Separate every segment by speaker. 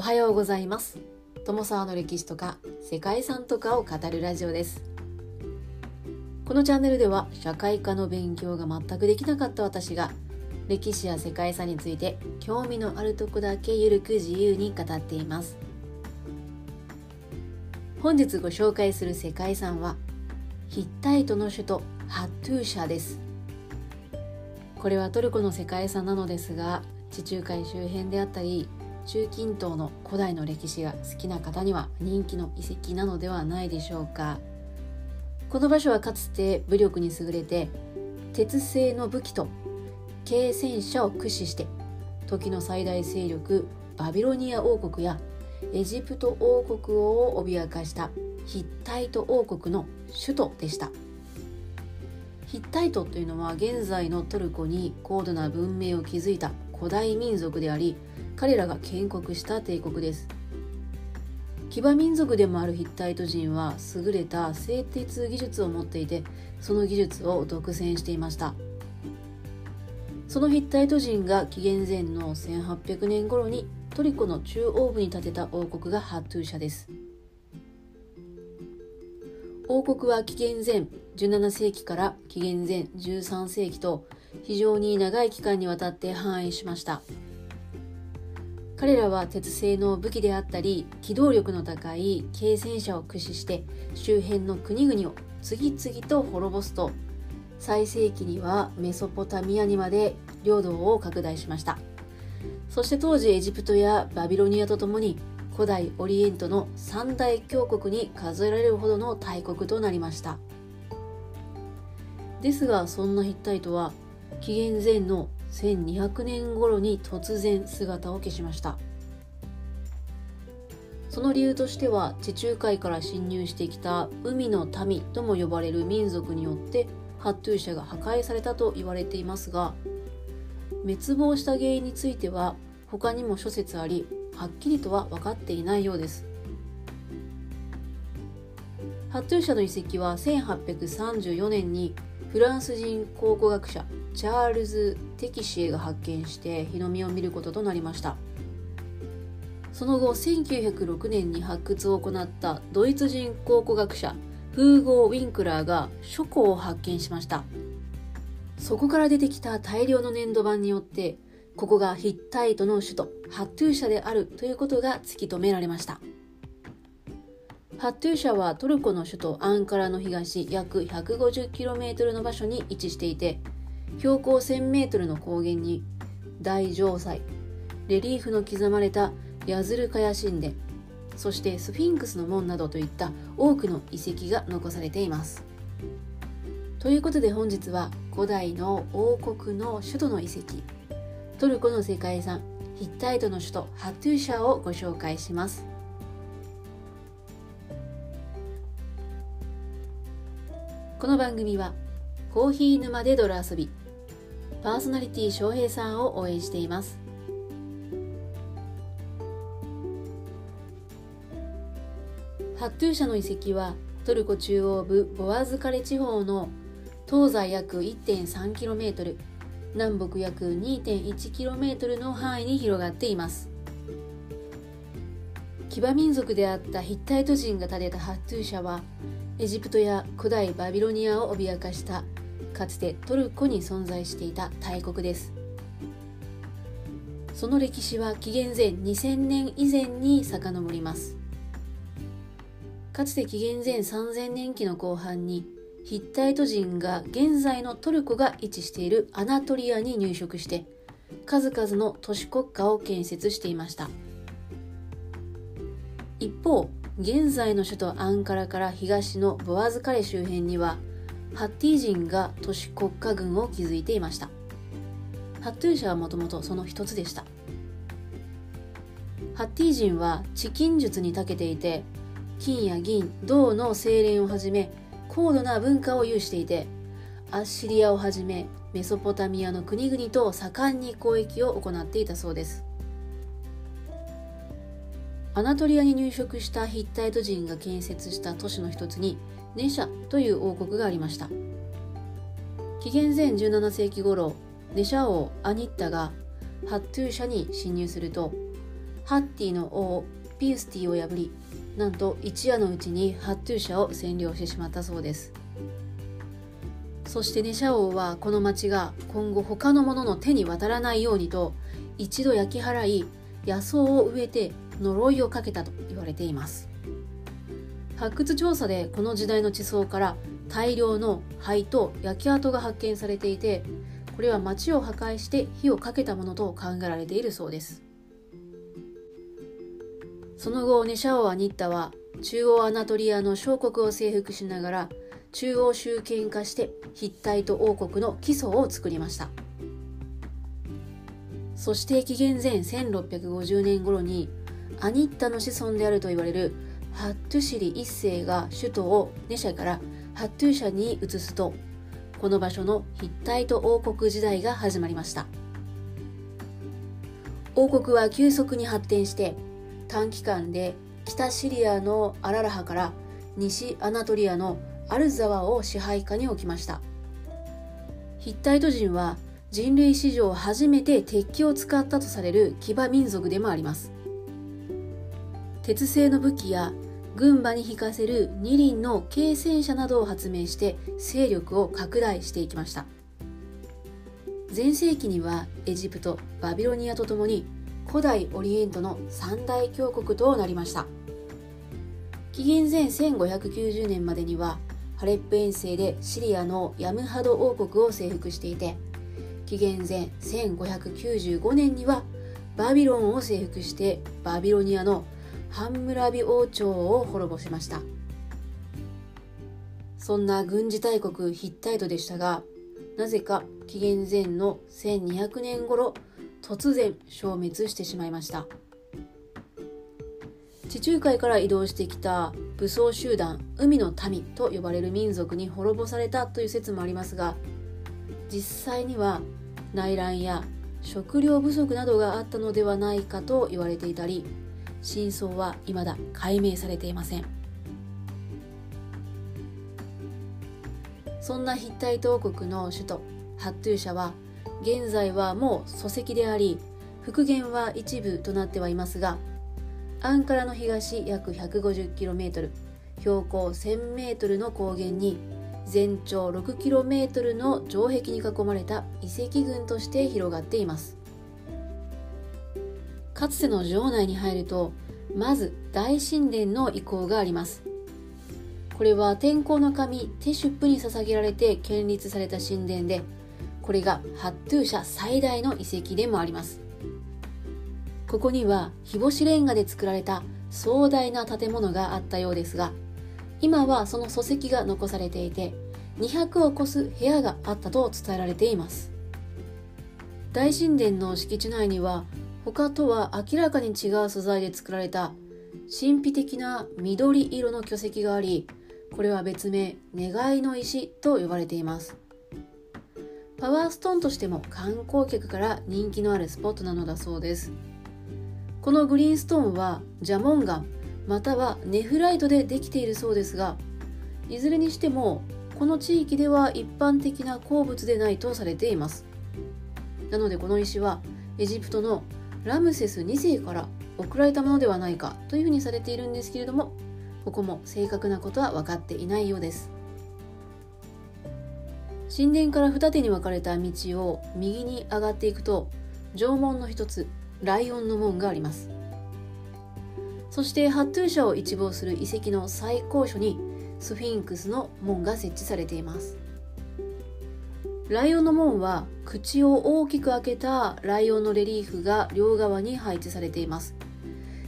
Speaker 1: おはようございます。友沢の歴史とか世界遺産とかを語るラジオです。このチャンネルでは社会科の勉強が全くできなかった私が歴史や世界遺産について興味のあるとこだけゆるく自由に語っています。本日ご紹介する世界遺産はヒッタイトの首都ハトゥーシャです。これはトルコの世界遺産なのですが地中海周辺であったり中近東の古代の歴史が好きな方には人気の遺跡なのではないでしょうか。この場所はかつて武力に優れて鉄製の武器と軽戦車を駆使して時の最大勢力バビロニア王国やエジプト王国を脅かしたヒッタイト王国の首都でした。ヒッタイトというのは現在のトルコに高度な文明を築いた古代民族であり彼らが建国した帝国です。騎馬民族でもあるヒッタイト人は優れた製鉄技術を持っていてその技術を独占していました。そのヒッタイト人が紀元前の1800年頃にトリコの中央部に建てた王国がハットゥーシャです。王国は紀元前17世紀から紀元前13世紀と非常に長い期間にわたって繁栄しました。彼らは鉄製の武器であったり機動力の高い軽戦車を駆使して周辺の国々を次々と滅ぼすと最盛期にはメソポタミアにまで領土を拡大しました。そして当時エジプトやバビロニアとともに古代オリエントの三大強国に数えられるほどの大国となりました。ですがそんなヒッタイトは紀元前の1200年頃に突然姿を消しました。その理由としては地中海から侵入してきた海の民とも呼ばれる民族によってハットゥーシャが破壊されたと言われていますが滅亡した原因については他にも諸説ありはっきりとは分かっていないようです。ハットゥーシャの遺跡は1834年にフランス人考古学者チャールズ・テキシエが発見して日の目を見ることとなりました。その後1906年に発掘を行ったドイツ人考古学者フーゴー・ウィンクラーが書庫を発見しました。そこから出てきた大量の粘土板によってここがヒッタイトの首都ハットゥーシャであるということが突き止められました。ハットゥーシャはトルコの首都アンカラの東約 150km の場所に位置していて標高 1000m の高原に大城塞レリーフの刻まれたヤズルカヤ神殿そしてスフィンクスの門などといった多くの遺跡が残されています。ということで本日は古代の王国の首都の遺跡トルコの世界遺産ヒッタイトの首都ハトゥーシャをご紹介します。この番組はコーヒー沼で泥遊びパーソナリティ翔平さんを応援しています。ハットゥーシャの遺跡はトルコ中央部ボアズカレ地方の東西約 1.3km 南北約 2.1km の範囲に広がっています。騎馬民族であったヒッタイト人が建てたハットゥーシャはエジプトや古代バビロニアを脅かしたかつてトルコに存在していた大国です。その歴史は紀元前2000年以前に遡ります。かつて紀元前3000年期の後半にヒッタイト人が現在のトルコが位置しているアナトリアに入植して数々の都市国家を建設していました。一方現在の首都アンカラから東のボアズカレ周辺にはハッティ人が都市国家軍を築いていました。ハットゥーシャはもともとその一つでした。ハッティ人は地金術に長けていて金や銀銅の精錬をはじめ高度な文化を有していてアッシリアをはじめメソポタミアの国々と盛んに交易を行っていたそうです。アナトリアに入植したヒッタイト人が建設した都市の一つにネシャという王国がありました。紀元前17世紀頃ネシャ王アニッタがハットゥーシャに侵入するとハッティの王ピウスティを破りなんと一夜のうちにハットゥーシャを占領してしまったそうです。そしてネシャ王はこの町が今後他の者の手に渡らないようにと一度焼き払い野草を植えて呪いをかけたと言われています。発掘調査でこの時代の地層から大量の灰と焼き跡が発見されていてこれは町を破壊して火をかけたものと考えられているそうです。その後ネシャオアニッタは中央アナトリアの小国を征服しながら中央集権化してヒッタイト王国の基礎を作りました。そして紀元前1650年頃にアニッタの子孫であると言われるハットゥシリ一世が首都をネシャからハットゥーシャに移すとこの場所のヒッタイト王国時代が始まりました。王国は急速に発展して短期間で北シリアのアララハから西アナトリアのアルザワを支配下に置きました。ヒッタイト人は人類史上初めて鉄器を使ったとされる騎馬民族でもあります。鉄製の武器や軍馬に引かせる二輪の軽戦車などを発明して勢力を拡大していきました。前世紀にはエジプトバビロニアとともに古代オリエントの三大強国となりました。紀元前1590年までにはハレップ遠征でシリアのヤムハド王国を征服していて紀元前1595年にはバビロンを征服してバビロニアのハンムラビ王朝を滅ぼしました。そんな軍事大国ヒッタイトでしたがなぜか紀元前の1200年頃突然消滅してしまいました。地中海から移動してきた武装集団海の民と呼ばれる民族に滅ぼされたという説もありますが実際には内乱や食料不足などがあったのではないかと言われていたり真相は未だ解明されていません。そんなヒッタイト王国の首都ハットゥーシャは現在はもう礎石であり復元は一部となってはいますがアンカラの東約 150km 標高 1000m の高原に全長 6km の城壁に囲まれた遺跡群として広がっています。かつての城内に入るとまず大神殿の遺構があります。これは天候の神テシュップに捧げられて建立された神殿でこれがハットゥー社最大の遺跡でもあります。ここには日干しレンガで作られた壮大な建物があったようですが今はその礎石が残されていて200を超す部屋があったと伝えられています。大神殿の敷地内には他とは明らかに違う素材で作られた神秘的な緑色の巨石がありこれは別名願いの石と呼ばれています。パワーストーンとしても観光客から人気のあるスポットなのだそうです。このグリーンストーンはジャモンガンまたはネフライトでできているそうですがいずれにしてもこの地域では一般的な鉱物でないとされています。なのでこの石はエジプトのラムセス2世から送られたものではないかというふうにされているんですけれどもここも正確なことは分かっていないようです。神殿から二手に分かれた道を右に上がっていくと縄文の一つライオンの門があります。そしてハットゥーシャを一望する遺跡の最高所にスフィンクスの門が設置されています。ライオンの門は口を大きく開けたライオンのレリーフが両側に配置されています。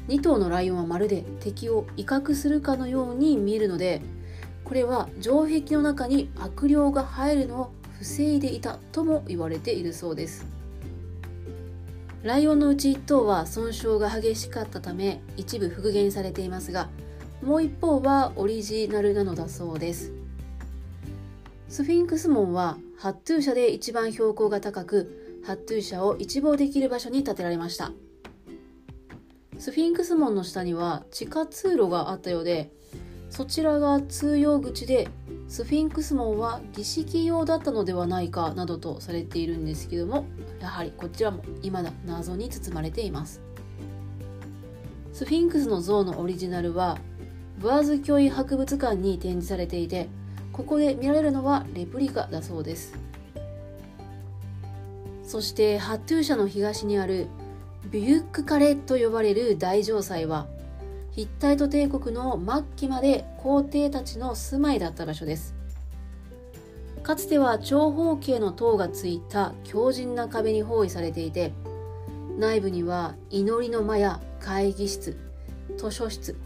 Speaker 1: 2頭のライオンはまるで敵を威嚇するかのように見えるのでこれは城壁の中に悪霊が入るのを防いでいたとも言われているそうです。ライオンのうち1頭は損傷が激しかったため一部復元されていますがもう一方はオリジナルなのだそうです。スフィンクス門はハットゥー社で一番標高が高くハットゥー社を一望できる場所に建てられました。スフィンクス門の下には地下通路があったようでそちらが通用口でスフィンクス門は儀式用だったのではないかなどとされているんですけどもやはりこちらも未だ謎に包まれています。スフィンクスの像のオリジナルはブアーズ教育博物館に展示されていてここで見られるのはレプリカだそうです。そしてハトゥー社の東にあるビュックカレと呼ばれる大城塞はヒッタイト帝国の末期まで皇帝たちの住まいだった場所です。かつては長方形の塔がついた強靭な壁に包囲されていて内部には祈りの間や会議室図書室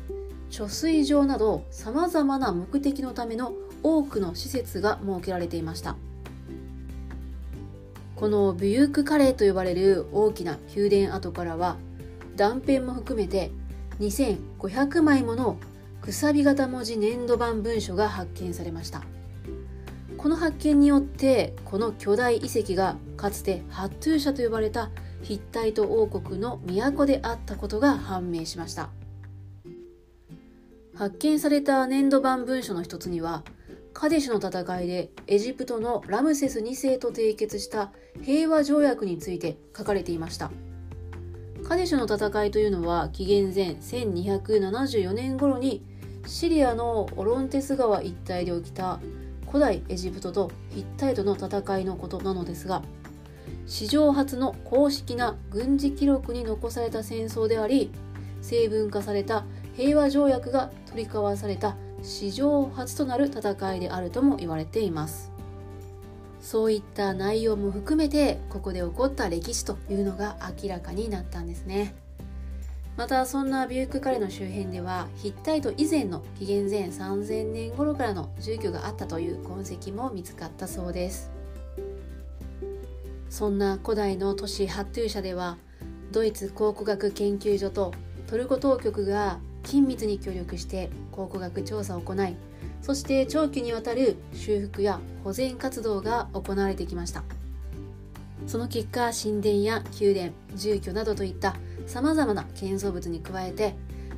Speaker 1: 貯水場などさまざまな目的のための多くの施設が設けられていました。このビュークカレーと呼ばれる大きな宮殿跡からは断片も含めて2500枚ものくさび型文字粘土板文書が発見されました。この発見によってこの巨大遺跡がかつてハットゥーシャと呼ばれたヒッタイト王国の都であったことが判明しました。発見された粘土板文書の一つにはカデシュの戦いでエジプトのラムセス2世と締結した平和条約について書かれていました。カデシュの戦いというのは紀元前1274年頃にシリアのオロンテス川一帯で起きた古代エジプトとヒッタイトの戦いのことなのですが史上初の公式な軍事記録に残された戦争であり成文化された平和条約が取り交わされた史上初となる戦いであるとも言われています。そういった内容も含めてここで起こった歴史というのが明らかになったんですね。またそんなビュークカレの周辺ではヒッタイト以前の紀元前3000年頃からの住居があったという痕跡も見つかったそうです。そんな古代の都市ハットゥーシャではドイツ考古学研究所とトルコ当局が緊密に協力して考古学調査を行いそして長期にわたる修復や保全活動が行われてきました。その結果神殿や宮殿住居などといったさまざまな建造物に加えて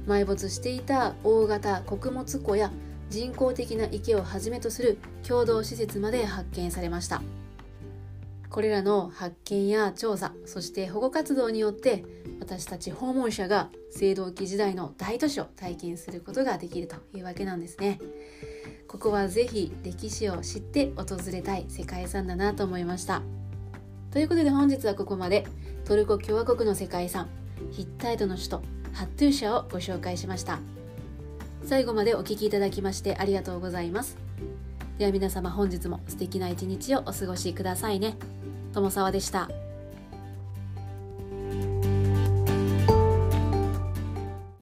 Speaker 1: 埋没していた大型穀物庫や人工的な池をはじめとする共同施設まで発見されました。これらの発見や調査そして保護活動によって私たち訪問者が青銅器時代の大都市を体験することができるというわけなんですね。ここはぜひ歴史を知って訪れたい世界遺産だなと思いました。ということで本日はここまで。トルコ共和国の世界遺産ヒッタイトの首都ハットゥーシャをご紹介しました。最後までお聴きいただきましてありがとうございます。では皆様本日も素敵な一日をお過ごしくださいね。友沢でした。